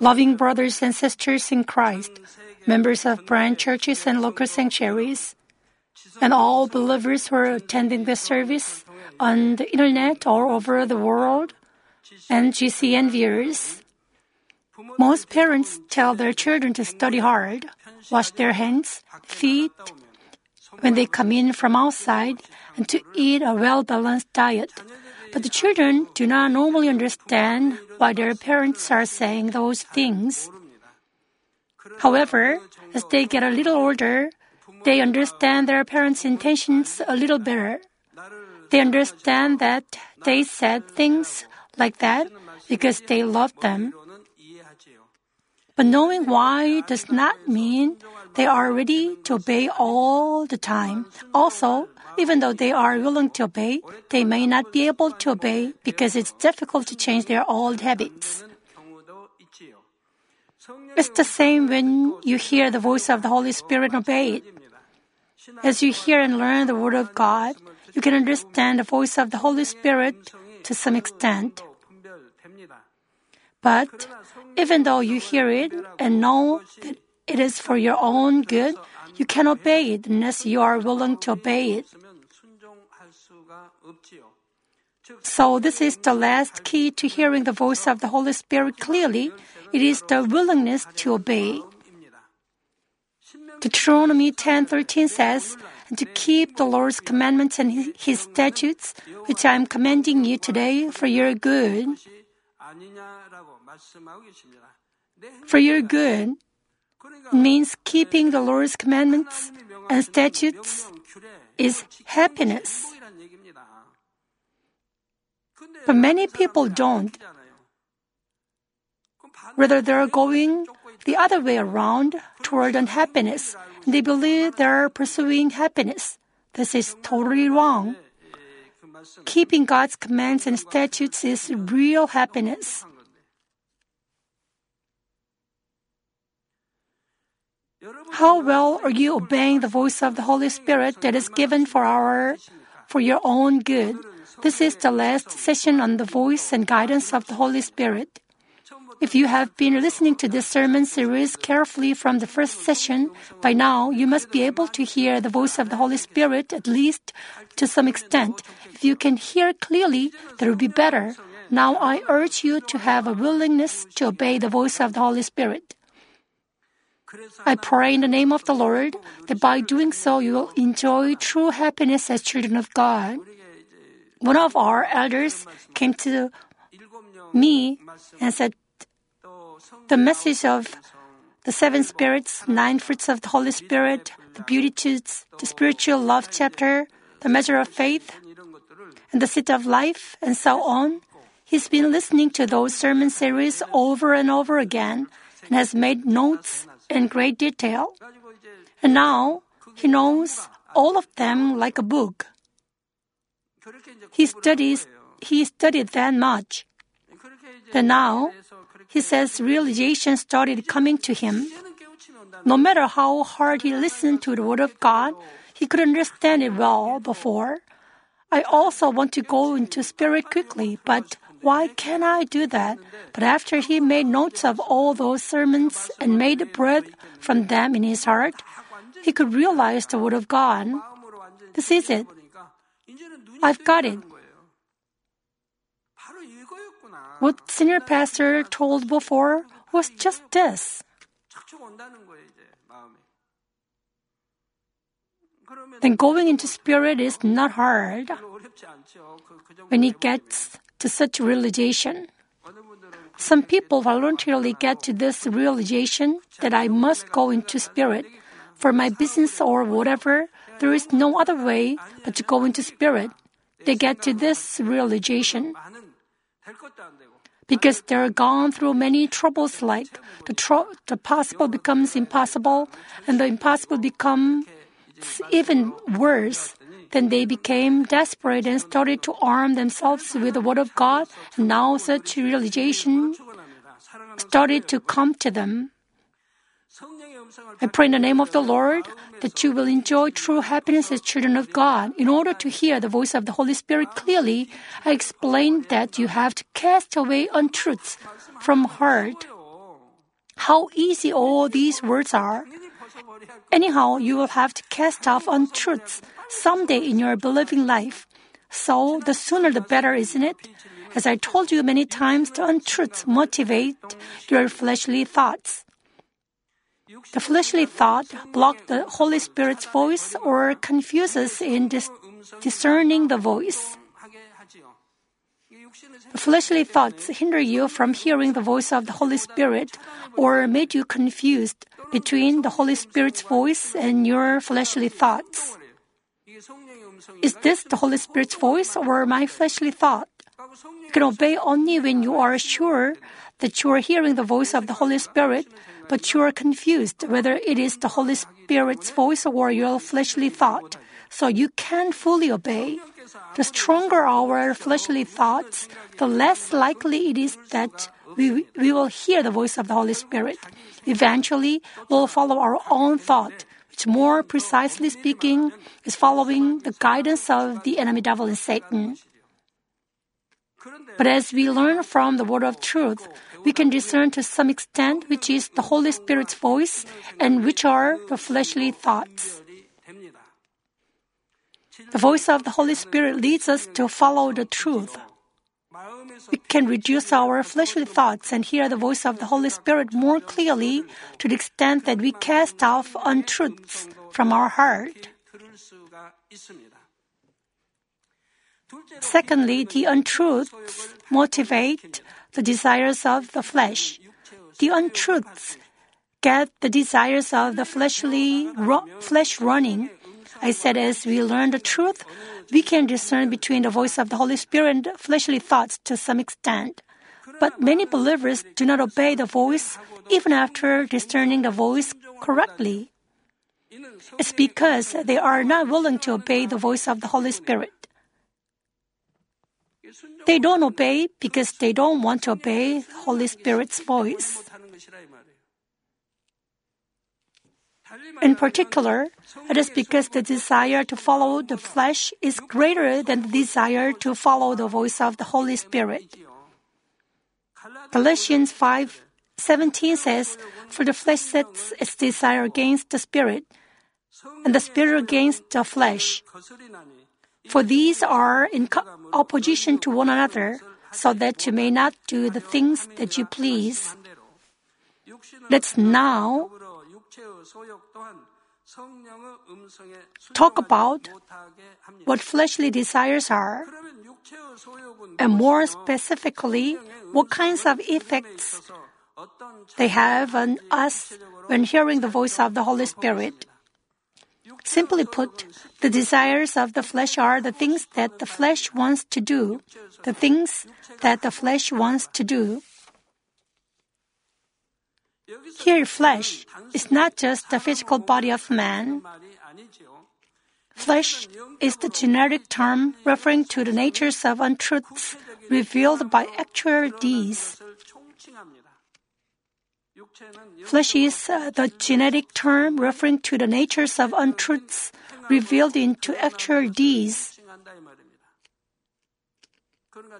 loving brothers and sisters in Christ, members of branch churches and local sanctuaries, and all believers who are attending this service on the internet all over the world, and GCN viewers. Most parents tell their children to study hard, wash their hands, feet, when they come in from outside, and to eat a well balanced diet. But the children do not normally understand why their parents are saying those things. However, as they get a little older, they understand their parents' intentions a little better. They understand that they said things like that because they love them. But knowing why does not mean they are ready to obey all the time. Also, even though they are willing to obey, they may not be able to obey because it's difficult to change their old habits. It's the same when you hear the voice of the Holy Spirit and obey it. As you hear and learn the Word of God, you can understand the voice of the Holy Spirit to some extent. But even though you hear it and know that it is for your own good, you can obey it unless you are willing to obey it. So, this is the last key to hearing the voice of the Holy Spirit clearly. It is the willingness to obey. Deuteronomy 10:13 says, "And to keep the Lord's commandments and His statutes, which I am commanding you today for your good." For your good means keeping the Lord's commandments and statutes is happiness. But many people don't. Rather, they're going the other way around toward unhappiness. They believe they're pursuing happiness. This is totally wrong. Keeping God's commands and statutes is real happiness. How well are you obeying the voice of the Holy Spirit that is given for our for your own good? This is the last session on the voice and guidance of the Holy Spirit. If you have been listening to this sermon series carefully from the first session, by now you must be able to hear the voice of the Holy Spirit at least to some extent. If you can hear clearly, that would be better. Now I urge you to have a willingness to obey the voice of the Holy Spirit. I pray in the name of the Lord that by doing so you will enjoy true happiness as children of God. One of our elders came to me and said, The message of the seven spirits, nine fruits of the Holy Spirit, the beatitudes, the spiritual love chapter, the measure of faith, and the seat of life, and so on. He's been listening to those sermon series over and over again and has made notes in great detail. And now he knows all of them like a book. He studies, he studied that much. Then now, he says realization started coming to him. No matter how hard he listened to the Word of God, he could understand it well before. I also want to go into spirit quickly, but why can't I do that? But after he made notes of all those sermons and made bread from them in his heart, he could realize the Word of God. This is it. I've got it. What senior pastor told before was just this. Then going into spirit is not hard when it gets to such realization. Some people voluntarily get to this realization that I must go into spirit. For my business or whatever, there is no other way but to go into spirit. They get to this realization. Because they're gone through many troubles like the, tro- the possible becomes impossible and the impossible becomes even worse. Then they became desperate and started to arm themselves with the Word of God. And now such realization started to come to them. I pray in the name of the Lord that you will enjoy true happiness as children of God. In order to hear the voice of the Holy Spirit clearly, I explained that you have to cast away untruths from heart How easy all these words are. Anyhow, you will have to cast off untruths someday in your believing life. So, the sooner the better, isn't it? As I told you many times, the untruths motivate your fleshly thoughts. The fleshly thought blocks the Holy Spirit's voice or confuses in dis- discerning the voice. The fleshly thoughts hinder you from hearing the voice of the Holy Spirit or made you confused between the Holy Spirit's voice and your fleshly thoughts. Is this the Holy Spirit's voice or my fleshly thought? You can obey only when you are sure that you are hearing the voice of the Holy Spirit, but you are confused whether it is the Holy Spirit's voice or your fleshly thought. So you can't fully obey. The stronger our fleshly thoughts, the less likely it is that we, we will hear the voice of the Holy Spirit. Eventually, we'll follow our own thought, which more precisely speaking is following the guidance of the enemy devil and Satan. But as we learn from the word of truth, we can discern to some extent which is the Holy Spirit's voice and which are the fleshly thoughts. The voice of the Holy Spirit leads us to follow the truth. We can reduce our fleshly thoughts and hear the voice of the Holy Spirit more clearly to the extent that we cast off untruths from our heart. Secondly, the untruths motivate the desires of the flesh. The untruths get the desires of the fleshly flesh running. I said, as we learn the truth, we can discern between the voice of the Holy Spirit and fleshly thoughts to some extent. But many believers do not obey the voice even after discerning the voice correctly. It's because they are not willing to obey the voice of the Holy Spirit. They don't obey because they don't want to obey the Holy Spirit's voice. In particular, it is because the desire to follow the flesh is greater than the desire to follow the voice of the Holy Spirit. Galatians 5:17 says, "For the flesh sets its desire against the spirit, and the spirit against the flesh. For these are in opposition to one another, so that you may not do the things that you please." Let's now talk about what fleshly desires are, and more specifically, what kinds of effects they have on us when hearing the voice of the Holy Spirit. Simply put, the desires of the flesh are the things that the flesh wants to do, the things that the flesh wants to do. Here, flesh is not just the physical body of man. Flesh is the generic term referring to the natures of untruths revealed by actual deeds. Flesh is uh, the genetic term referring to the natures of untruths revealed into actual deeds.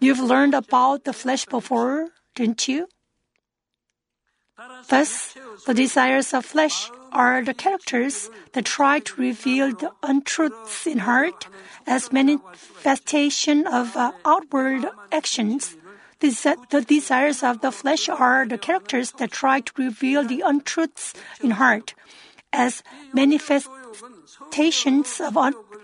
You've learned about the flesh before, didn't you? Thus, the desires of flesh are the characters that try to reveal the untruths in heart as manifestation of uh, outward actions. The desires of the flesh are the characters that try to reveal the untruths in heart as manifestations of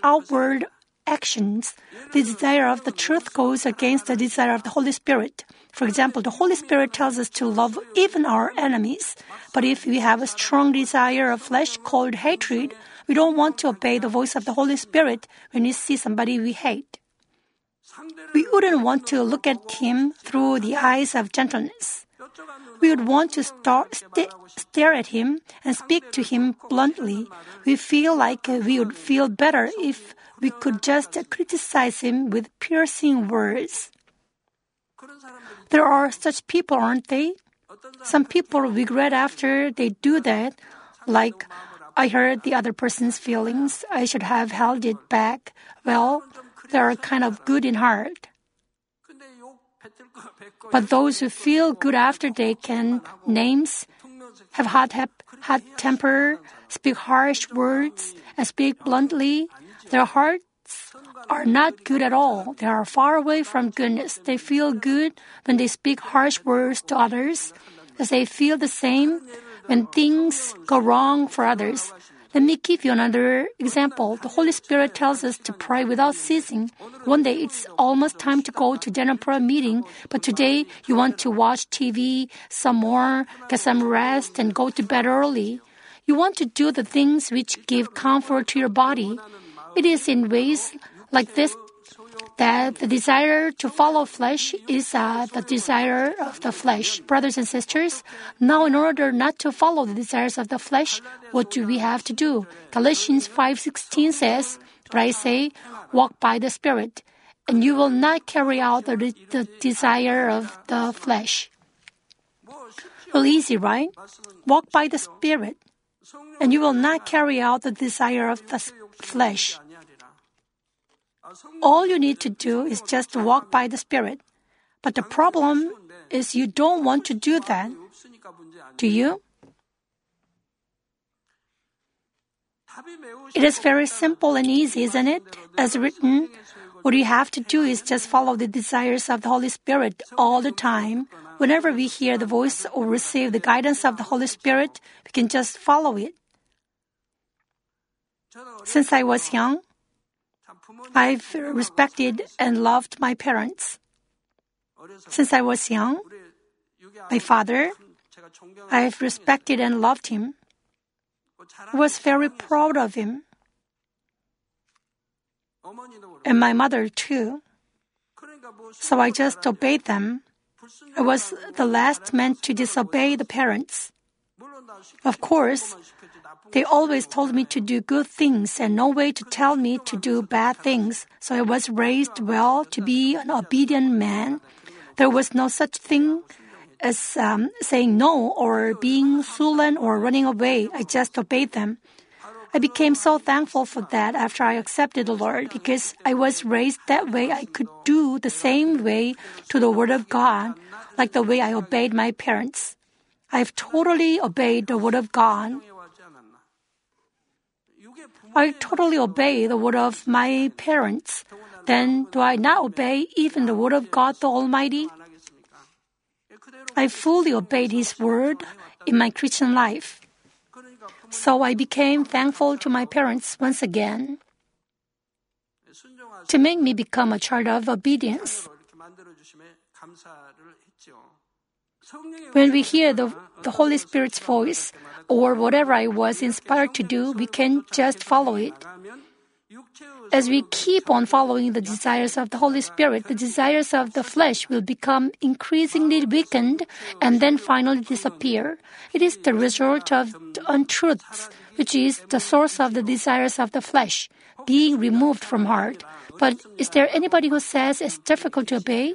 outward actions. The desire of the truth goes against the desire of the Holy Spirit. For example, the Holy Spirit tells us to love even our enemies. But if we have a strong desire of flesh called hatred, we don't want to obey the voice of the Holy Spirit when we see somebody we hate. We wouldn't want to look at him through the eyes of gentleness. We would want to st- stare at him and speak to him bluntly. We feel like we would feel better if we could just criticize him with piercing words. There are such people, aren't they? Some people regret after they do that, like, I hurt the other person's feelings, I should have held it back. Well, they are kind of good in heart. But those who feel good after they can names, have hot, hot temper, speak harsh words, and speak bluntly. Their hearts are not good at all. They are far away from goodness. They feel good when they speak harsh words to others, as they feel the same when things go wrong for others. Let me give you another example. The Holy Spirit tells us to pray without ceasing. One day it's almost time to go to dinner prayer meeting, but today you want to watch TV some more, get some rest, and go to bed early. You want to do the things which give comfort to your body. It is in ways like this that the desire to follow flesh is uh, the desire of the flesh. Brothers and sisters, now in order not to follow the desires of the flesh, what do we have to do? Galatians 5:16 says, "But I say, walk by the Spirit, and you will not carry out the, the desire of the flesh." Well, easy, right? Walk by the Spirit, and you will not carry out the desire of the flesh. All you need to do is just walk by the Spirit. But the problem is you don't want to do that. Do you? It is very simple and easy, isn't it? As written, what you have to do is just follow the desires of the Holy Spirit all the time. Whenever we hear the voice or receive the guidance of the Holy Spirit, we can just follow it. Since I was young, I've respected and loved my parents. Since I was young, my father, I've respected and loved him. Was very proud of him. And my mother too. So I just obeyed them. I was the last man to disobey the parents. Of course, they always told me to do good things and no way to tell me to do bad things. So I was raised well to be an obedient man. There was no such thing as um, saying no or being sullen or running away. I just obeyed them. I became so thankful for that after I accepted the Lord because I was raised that way. I could do the same way to the Word of God, like the way I obeyed my parents. I've totally obeyed the Word of God. I totally obey the word of my parents. Then do I not obey even the word of God the Almighty? I fully obeyed His word in my Christian life. So I became thankful to my parents once again to make me become a child of obedience. When we hear the, the Holy Spirit's voice, or whatever I was inspired to do, we can just follow it. As we keep on following the desires of the Holy Spirit, the desires of the flesh will become increasingly weakened and then finally disappear. It is the result of untruths, which is the source of the desires of the flesh, being removed from heart. But is there anybody who says it's difficult to obey?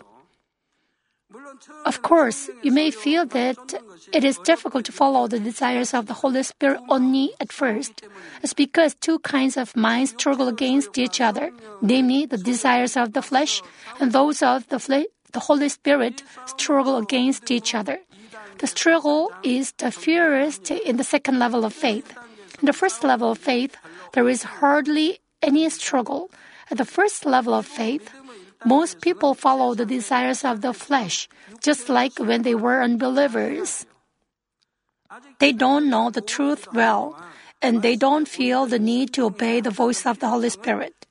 Of course, you may feel that it is difficult to follow the desires of the Holy Spirit only at first. It's because two kinds of minds struggle against each other, namely the desires of the flesh and those of the, fle- the Holy Spirit struggle against each other. The struggle is the fiercest in the second level of faith. In the first level of faith, there is hardly any struggle. At the first level of faith, most people follow the desires of the flesh, just like when they were unbelievers. They don't know the truth well, and they don't feel the need to obey the voice of the Holy Spirit.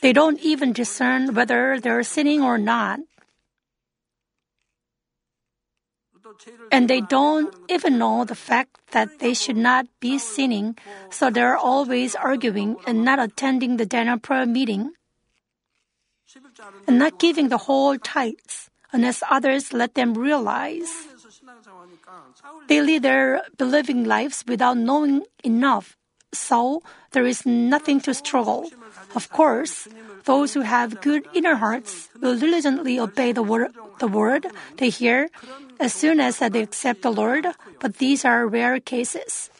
They don't even discern whether they're sinning or not. And they don't even know the fact that they should not be sinning, so they're always arguing and not attending the dinner prayer meeting and not giving the whole tithes unless others let them realize. They lead their believing lives without knowing enough, so there is nothing to struggle. Of course, those who have good inner hearts will diligently obey the word, the word they hear as soon as they accept the Lord, but these are rare cases.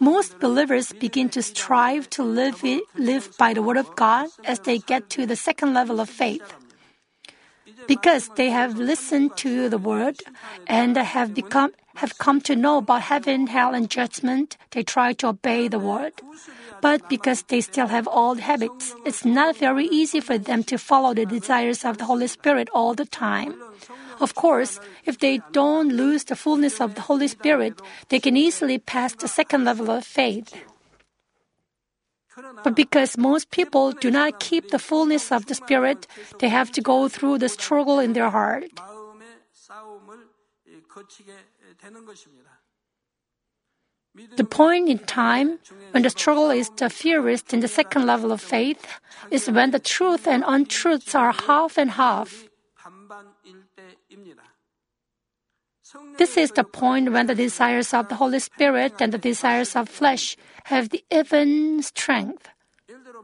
Most believers begin to strive to live, live by the Word of God as they get to the second level of faith. Because they have listened to the word and have become have come to know about heaven, hell, and judgment, they try to obey the word. But because they still have old habits, it's not very easy for them to follow the desires of the Holy Spirit all the time. Of course, if they don't lose the fullness of the Holy Spirit, they can easily pass the second level of faith. But because most people do not keep the fullness of the Spirit, they have to go through the struggle in their heart. The point in time when the struggle is the fiercest in the second level of faith is when the truth and untruths are half and half. This is the point when the desires of the Holy Spirit and the desires of flesh have the even strength.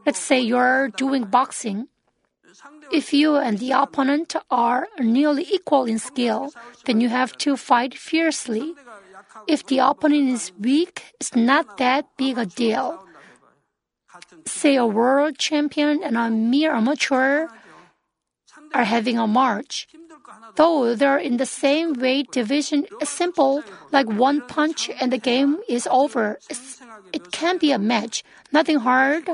Let's say you're doing boxing. If you and the opponent are nearly equal in skill, then you have to fight fiercely. If the opponent is weak, it's not that big a deal. Say a world champion and a mere amateur are having a march. Though they're in the same weight division, it's simple, like one punch and the game is over. It's, it can be a match, nothing hard,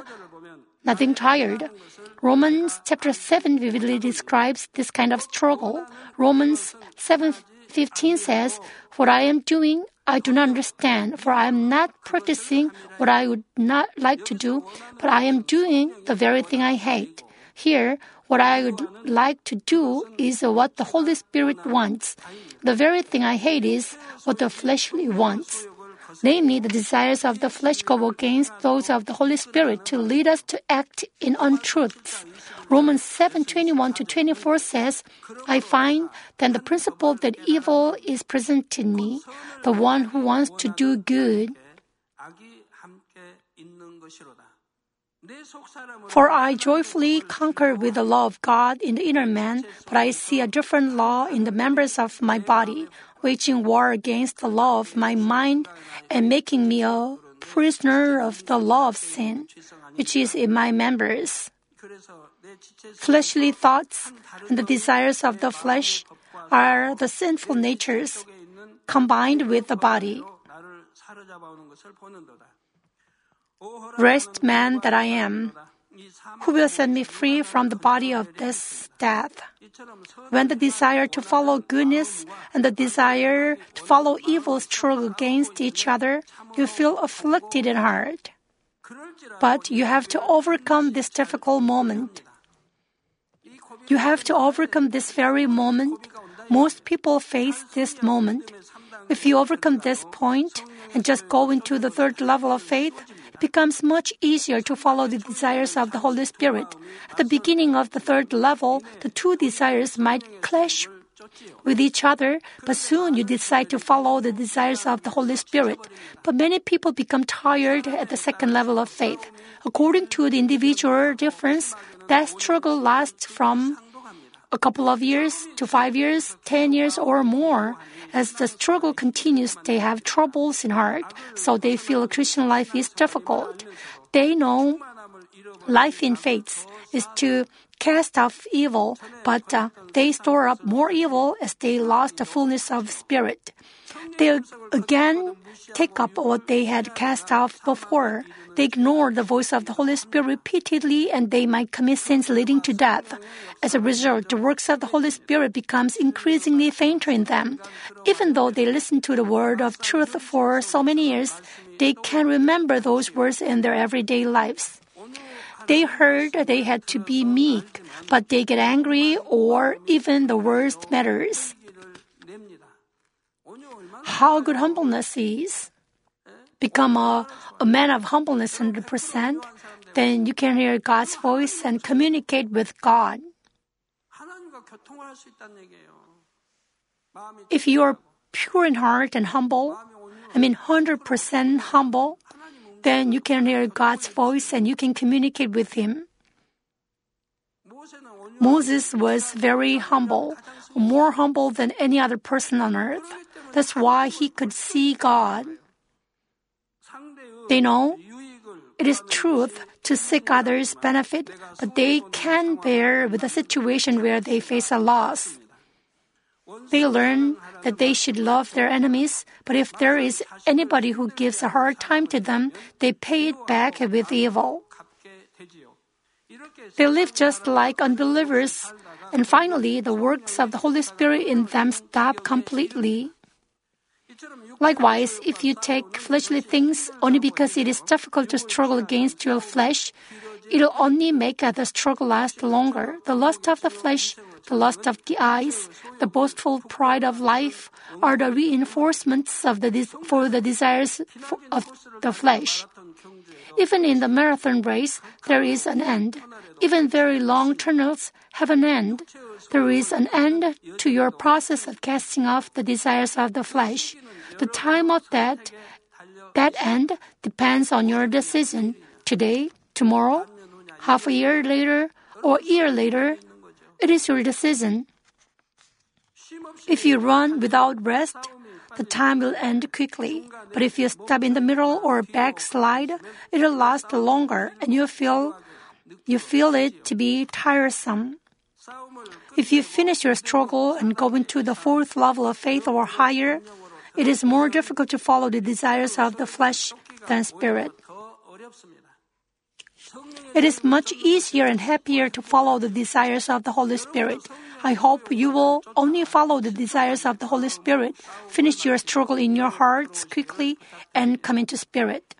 nothing tired. Romans chapter 7 vividly describes this kind of struggle. Romans 7:15 says, "What I am doing, I do not understand, for I am not practicing what I would not like to do, but I am doing the very thing I hate." Here, what I would like to do is what the Holy Spirit wants. The very thing I hate is what the fleshly wants. Namely, the desires of the flesh go against those of the Holy Spirit to lead us to act in untruths. Romans 7:21 to 24 says, "I find then the principle that evil is present in me, the one who wants to do good." For I joyfully conquer with the law of God in the inner man, but I see a different law in the members of my body, waging war against the law of my mind and making me a prisoner of the law of sin, which is in my members. Fleshly thoughts and the desires of the flesh are the sinful natures combined with the body. Rest, man that I am, who will set me free from the body of this death. When the desire to follow goodness and the desire to follow evil struggle against each other, you feel afflicted in heart. But you have to overcome this difficult moment. You have to overcome this very moment. Most people face this moment. If you overcome this point and just go into the third level of faith, it becomes much easier to follow the desires of the Holy Spirit. At the beginning of the third level, the two desires might clash with each other, but soon you decide to follow the desires of the Holy Spirit. But many people become tired at the second level of faith. According to the individual difference, that struggle lasts from a couple of years to five years, ten years, or more. As the struggle continues, they have troubles in heart, so they feel Christian life is difficult. They know life in faith is to cast off evil, but uh, they store up more evil as they lost the fullness of spirit. They again take up what they had cast off before. They ignore the voice of the Holy Spirit repeatedly and they might commit sins leading to death. As a result, the works of the Holy Spirit becomes increasingly fainter in them. Even though they listen to the word of truth for so many years, they can remember those words in their everyday lives. They heard they had to be meek, but they get angry or even the worst matters. How good humbleness is. Become a, a man of humbleness 100%, then you can hear God's voice and communicate with God. If you are pure in heart and humble, I mean 100% humble, then you can hear God's voice and you can communicate with Him. Moses was very humble, more humble than any other person on earth. That's why he could see God. They know it is truth to seek others' benefit, but they can bear with a situation where they face a loss. They learn that they should love their enemies, but if there is anybody who gives a hard time to them, they pay it back with evil. They live just like unbelievers, and finally, the works of the Holy Spirit in them stop completely. Likewise, if you take fleshly things only because it is difficult to struggle against your flesh, it'll only make the struggle last longer. The lust of the flesh, the lust of the eyes, the boastful pride of life are the reinforcements of the for the desires of the flesh. Even in the marathon race, there is an end. Even very long tunnels have an end. There is an end to your process of casting off the desires of the flesh. The time of that that end depends on your decision today, tomorrow, half a year later, or a year later. It is your decision. If you run without rest, the time will end quickly. But if you stop in the middle or backslide, it'll last longer and you feel you feel it to be tiresome. If you finish your struggle and go into the fourth level of faith or higher, it is more difficult to follow the desires of the flesh than spirit. It is much easier and happier to follow the desires of the Holy Spirit. I hope you will only follow the desires of the Holy Spirit, finish your struggle in your hearts quickly, and come into spirit.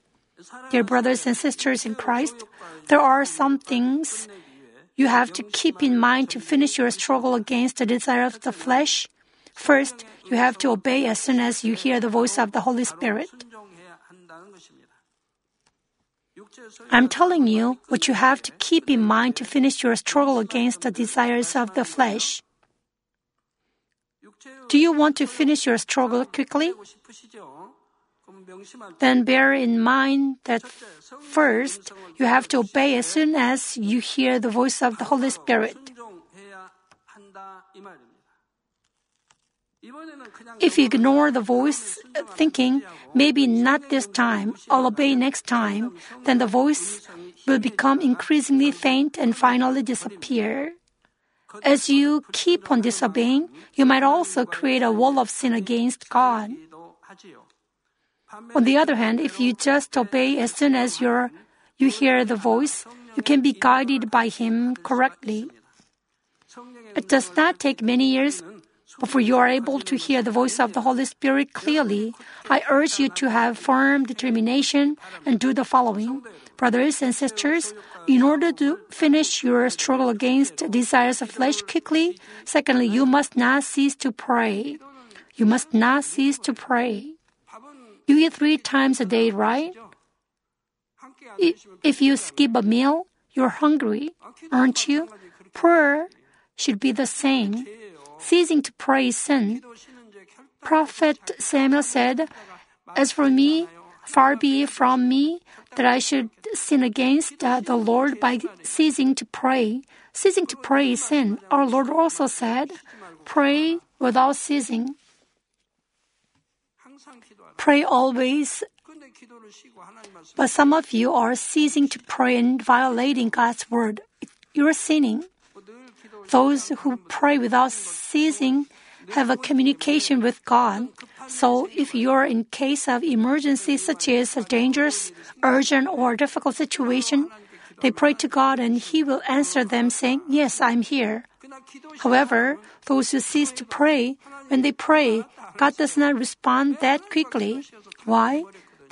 Dear brothers and sisters in Christ, there are some things you have to keep in mind to finish your struggle against the desire of the flesh. First, you have to obey as soon as you hear the voice of the Holy Spirit. I'm telling you what you have to keep in mind to finish your struggle against the desires of the flesh. Do you want to finish your struggle quickly? Then bear in mind that first you have to obey as soon as you hear the voice of the Holy Spirit. If you ignore the voice, uh, thinking, maybe not this time, I'll obey next time, then the voice will become increasingly faint and finally disappear. As you keep on disobeying, you might also create a wall of sin against God. On the other hand, if you just obey as soon as you you hear the voice, you can be guided by Him correctly. It does not take many years before you are able to hear the voice of the Holy Spirit clearly, I urge you to have firm determination and do the following. Brothers and sisters, in order to finish your struggle against desires of flesh quickly, secondly, you must not cease to pray. You must not cease to pray. You eat three times a day, right? If you skip a meal, you're hungry, aren't you? Prayer should be the same ceasing to pray sin. Prophet Samuel said, As for me, far be it from me that I should sin against uh, the Lord by ceasing to pray. Ceasing to pray is sin. Our Lord also said, Pray without ceasing. Pray always. But some of you are ceasing to pray and violating God's word. You're sinning. Those who pray without ceasing have a communication with God. So if you're in case of emergency such as a dangerous, urgent, or difficult situation, they pray to God and He will answer them saying, Yes, I'm here. However, those who cease to pray, when they pray, God does not respond that quickly. Why?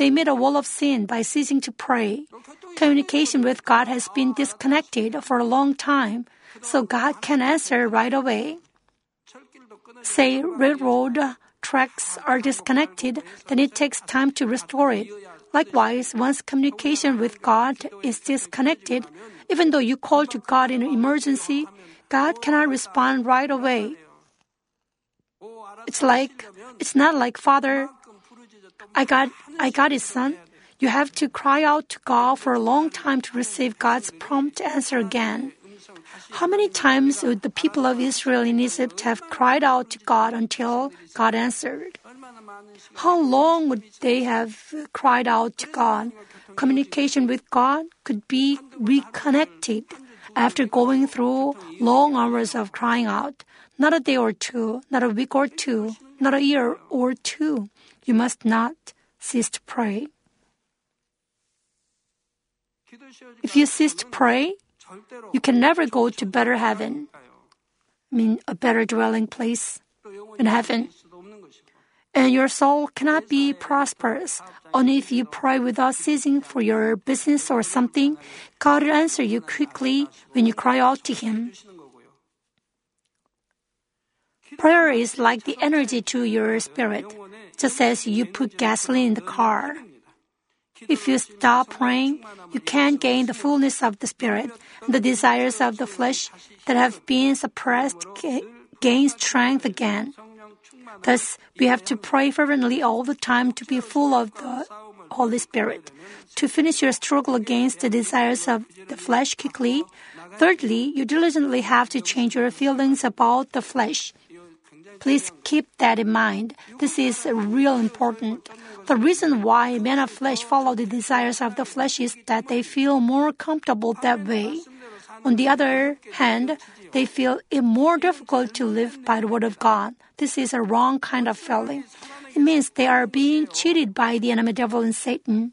They made a wall of sin by ceasing to pray. Communication with God has been disconnected for a long time so God can answer right away. Say railroad tracks are disconnected, then it takes time to restore it. Likewise, once communication with God is disconnected, even though you call to God in an emergency, God cannot respond right away. It's like it's not like Father, I got I got his son. You have to cry out to God for a long time to receive God's prompt answer again. How many times would the people of Israel in Egypt have cried out to God until God answered? How long would they have cried out to God? communication with God could be reconnected after going through long hours of crying out. Not a day or two, not a week or two, not a year or two. You must not cease to pray. If you cease to pray, you can never go to better heaven. I mean, a better dwelling place in heaven. And your soul cannot be prosperous only if you pray without ceasing for your business or something. God will answer you quickly when you cry out to Him. Prayer is like the energy to your spirit, just as you put gasoline in the car. If you stop praying, you can't gain the fullness of the Spirit. The desires of the flesh that have been suppressed gain strength again. Thus, we have to pray fervently all the time to be full of the Holy Spirit. To finish your struggle against the desires of the flesh quickly, thirdly, you diligently have to change your feelings about the flesh. Please keep that in mind. This is real important. The reason why men of flesh follow the desires of the flesh is that they feel more comfortable that way. On the other hand, they feel it more difficult to live by the word of God. This is a wrong kind of feeling. It means they are being cheated by the enemy devil and Satan.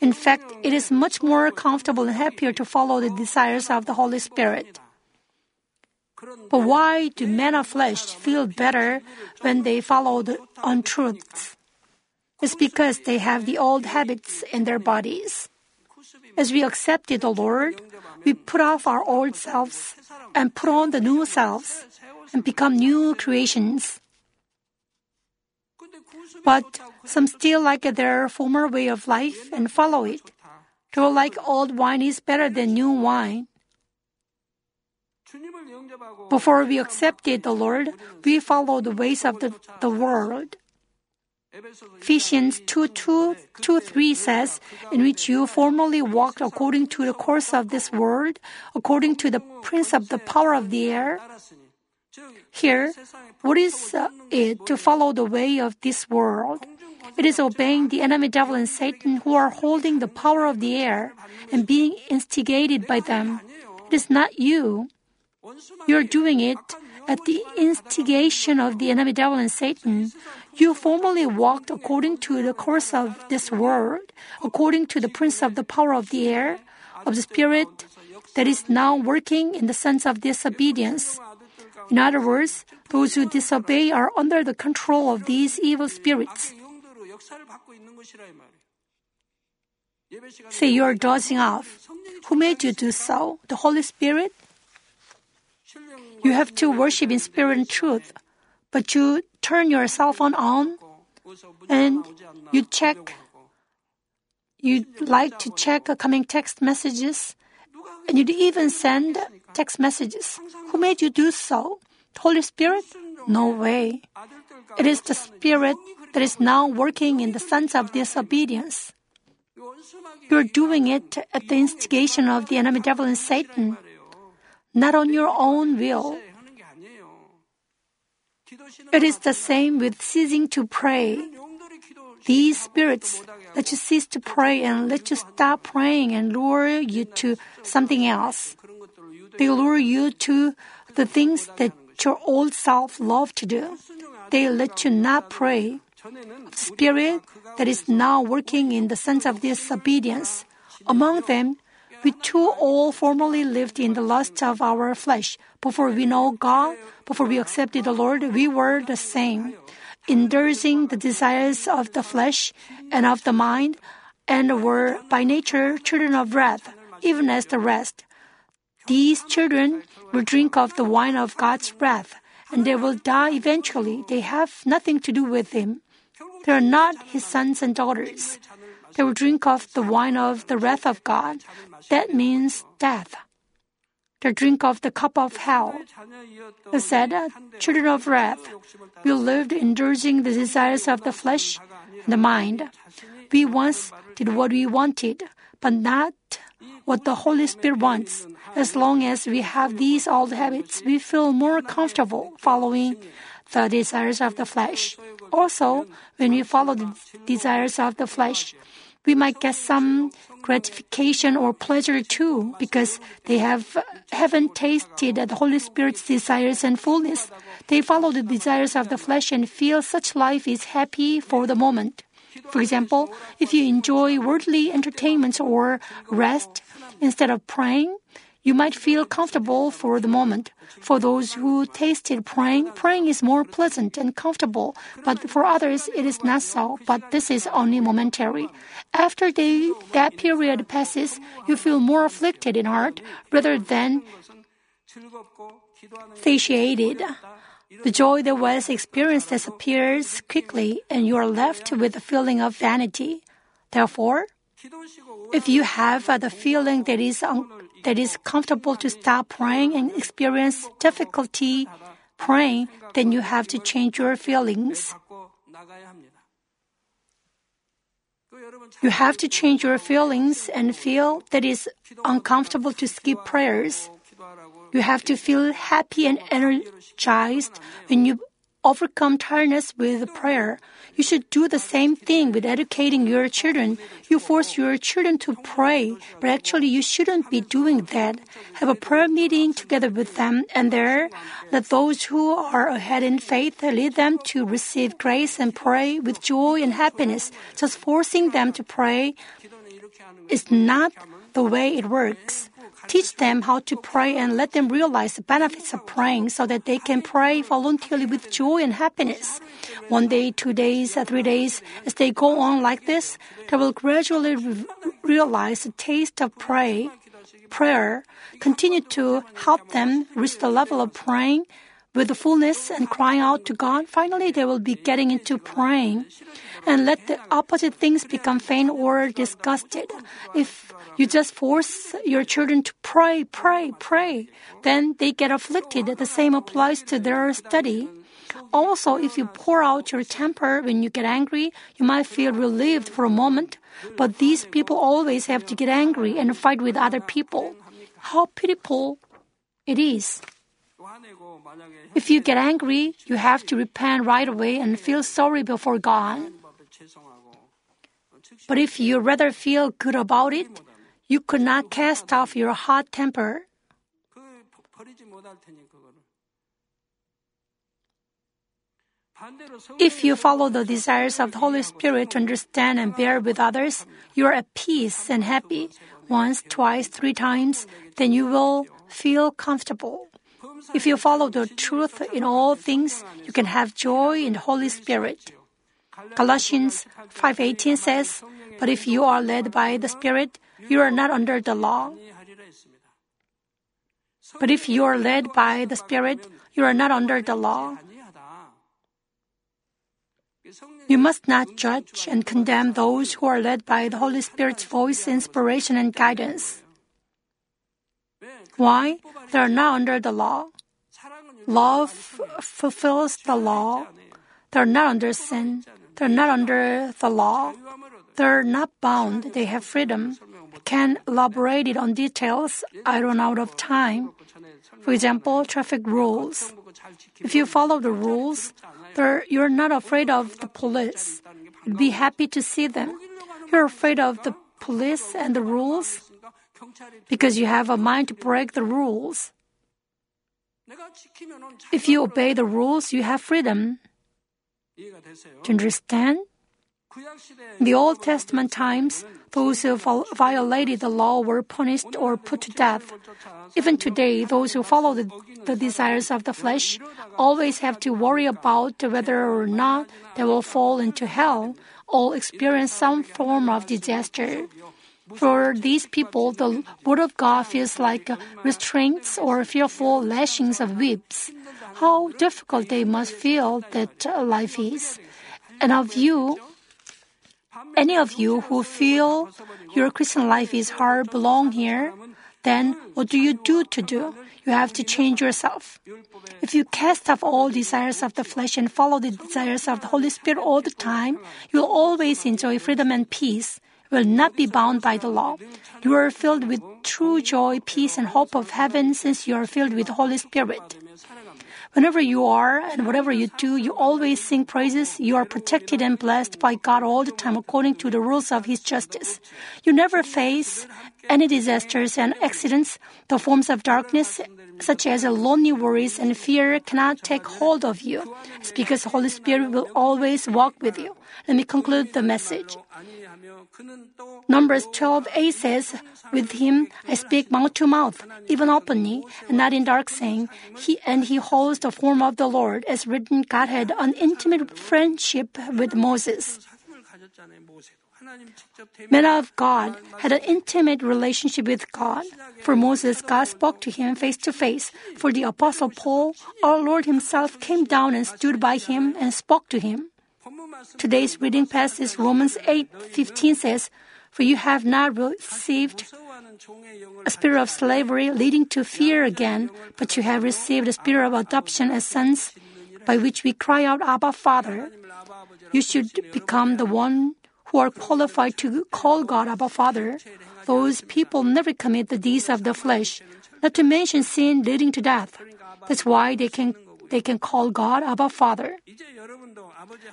In fact, it is much more comfortable and happier to follow the desires of the Holy Spirit. But why do men of flesh feel better when they follow the untruths? It's because they have the old habits in their bodies. As we accepted the Lord, we put off our old selves and put on the new selves and become new creations. But some still like their former way of life and follow it. Though like old wine is better than new wine. Before we accepted the Lord, we followed the ways of the, the world. Ephesians 2, 2, 2 3 says, In which you formerly walked according to the course of this world, according to the prince of the power of the air. Here, what is uh, it to follow the way of this world? It is obeying the enemy devil and Satan who are holding the power of the air and being instigated by them. It is not you. You're doing it at the instigation of the enemy devil and Satan. You formerly walked according to the course of this world, according to the prince of the power of the air, of the spirit that is now working in the sense of disobedience. In other words, those who disobey are under the control of these evil spirits. Say you are dozing off. Who made you do so? The Holy Spirit? You have to worship in spirit and truth, but you turn your cell phone on and you check, you like to check coming text messages, and you even send text messages. Who made you do so? Holy Spirit? No way. It is the Spirit that is now working in the sons of disobedience. You're doing it at the instigation of the enemy devil and Satan, not on your own will. It is the same with ceasing to pray. These spirits let you cease to pray and let you stop praying and lure you to something else. They lure you to the things that your old self loved to do. They let you not pray. Spirit that is now working in the sense of disobedience. Among them, we too all formerly lived in the lust of our flesh. Before we know God, before we accepted the Lord, we were the same, indulging the desires of the flesh and of the mind, and were by nature children of wrath, even as the rest. These children will drink of the wine of God's wrath, and they will die eventually. They have nothing to do with Him. They are not His sons and daughters. They will drink of the wine of the wrath of God. That means death. They drink of the cup of hell. It said, children of wrath, we lived indulging the desires of the flesh and the mind. We once did what we wanted, but not what the Holy Spirit wants. As long as we have these old habits, we feel more comfortable following the desires of the flesh. Also, when we follow the desires of the flesh, we might get some gratification or pleasure too because they have haven't tasted the Holy Spirit's desires and fullness. They follow the desires of the flesh and feel such life is happy for the moment. For example, if you enjoy worldly entertainments or rest instead of praying, you might feel comfortable for the moment. For those who tasted praying, praying is more pleasant and comfortable, but for others it is not so, but this is only momentary. After they, that period passes, you feel more afflicted in heart rather than satiated. The joy that was experienced disappears quickly, and you are left with a feeling of vanity. Therefore, if you have the feeling that is un- that is comfortable to stop praying and experience difficulty praying, then you have to change your feelings. You have to change your feelings and feel that it's uncomfortable to skip prayers. You have to feel happy and energized when you overcome tiredness with prayer. You should do the same thing with educating your children. You force your children to pray, but actually you shouldn't be doing that. Have a prayer meeting together with them, and there, let those who are ahead in faith lead them to receive grace and pray with joy and happiness. Just forcing them to pray is not the way it works. Teach them how to pray and let them realize the benefits of praying so that they can pray voluntarily with joy and happiness. One day, two days, uh, three days, as they go on like this, they will gradually re- realize the taste of pray, prayer, continue to help them reach the level of praying with the fullness and crying out to God. Finally, they will be getting into praying and let the opposite things become faint or disgusted. If you just force your children to pray, pray, pray. Then they get afflicted. The same applies to their study. Also, if you pour out your temper when you get angry, you might feel relieved for a moment. But these people always have to get angry and fight with other people. How pitiful it is. If you get angry, you have to repent right away and feel sorry before God. But if you rather feel good about it, you could not cast off your hot temper. If you follow the desires of the Holy Spirit to understand and bear with others, you are at peace and happy. Once, twice, three times, then you will feel comfortable. If you follow the truth in all things, you can have joy in the Holy Spirit. Galatians 5:18 says, "But if you are led by the Spirit, you are not under the law." But if you are led by the Spirit, you are not under the law. You must not judge and condemn those who are led by the Holy Spirit's voice, inspiration, and guidance. Why? They are not under the law. Love fulfills the law. They're not under sin. They're not under the law. They're not bound. They have freedom. Can elaborate it on details. I run out of time. For example, traffic rules. If you follow the rules, you're not afraid of the police. You'd be happy to see them. You're afraid of the police and the rules because you have a mind to break the rules. If you obey the rules, you have freedom. Do you understand? In the Old Testament times, those who violated the law were punished or put to death. Even today, those who follow the, the, desires of the flesh always have to worry about whether or not they will fall into hell or experience some form of disaster. For these people, the word of God feels like restraints or fearful lashings of whips. How difficult they must feel that life is. And of you, any of you who feel your Christian life is hard belong here, then what do you do to do? You have to change yourself. If you cast off all desires of the flesh and follow the desires of the Holy Spirit all the time, you will always enjoy freedom and peace. Will not be bound by the law. You are filled with true joy, peace, and hope of heaven since you are filled with the Holy Spirit. Whenever you are and whatever you do, you always sing praises. You are protected and blessed by God all the time according to the rules of His justice. You never face any disasters and accidents. The forms of darkness, such as lonely worries and fear, cannot take hold of you. It's because the Holy Spirit will always walk with you. Let me conclude the message. Numbers 12 8 says, With him I speak mouth to mouth, even openly, and not in dark saying. He and he holds the form of the Lord, as written, God had an intimate friendship with Moses. Men of God had an intimate relationship with God. For Moses, God spoke to him face to face. For the Apostle Paul, our Lord Himself came down and stood by him and spoke to him. Today's reading passage Romans 8:15 says, "For you have not received a spirit of slavery leading to fear again, but you have received a spirit of adoption as sons, by which we cry out, Abba, Father." You should become the one who are qualified to call God Abba Father. Those people never commit the deeds of the flesh, not to mention sin leading to death. That's why they can they can call God Abba Father.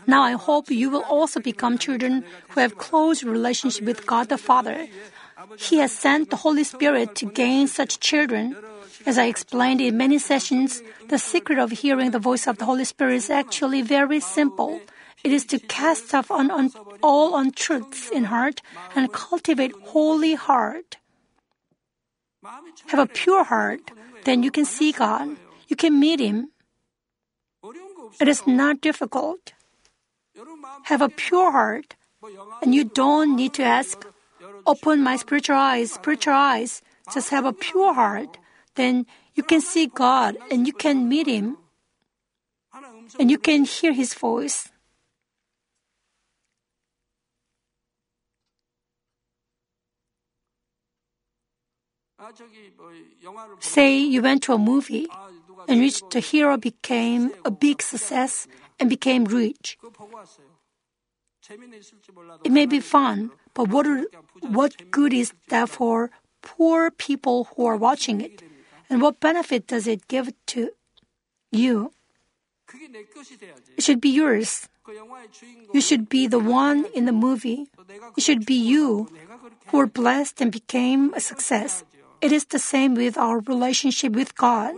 Now I hope you will also become children who have close relationship with God the Father. He has sent the Holy Spirit to gain such children. As I explained in many sessions, the secret of hearing the voice of the Holy Spirit is actually very simple. It is to cast off on, on all untruths in heart and cultivate holy heart. Have a pure heart, then you can see God. You can meet Him. It is not difficult. Have a pure heart, and you don't need to ask, Open my spiritual eyes, spiritual eyes. Just have a pure heart. Then you can see God and you can meet Him. And you can hear His voice. Say you went to a movie in which the hero became a big success and became rich. It may be fun, but what, what good is that for poor people who are watching it? And what benefit does it give to you? It should be yours. You should be the one in the movie. It should be you who were blessed and became a success. It is the same with our relationship with God.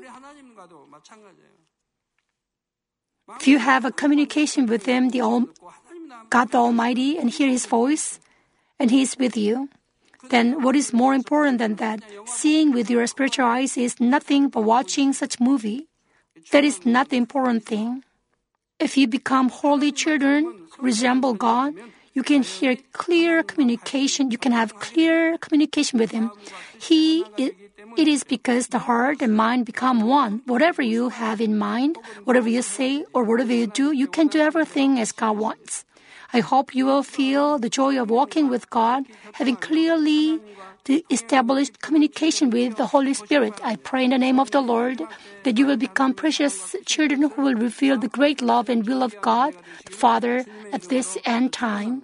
If you have a communication with Him, the God the Almighty, and hear His voice, and He is with you, then what is more important than that? Seeing with your spiritual eyes is nothing but watching such movie. That is not the important thing. If you become holy children, resemble God, you can hear clear communication. You can have clear communication with Him. He, it, is because the heart and mind become one. Whatever you have in mind, whatever you say, or whatever you do, you can do everything as God wants. I hope you will feel the joy of walking with God, having clearly established communication with the Holy Spirit. I pray in the name of the Lord that you will become precious children who will reveal the great love and will of God, the Father, at this end time.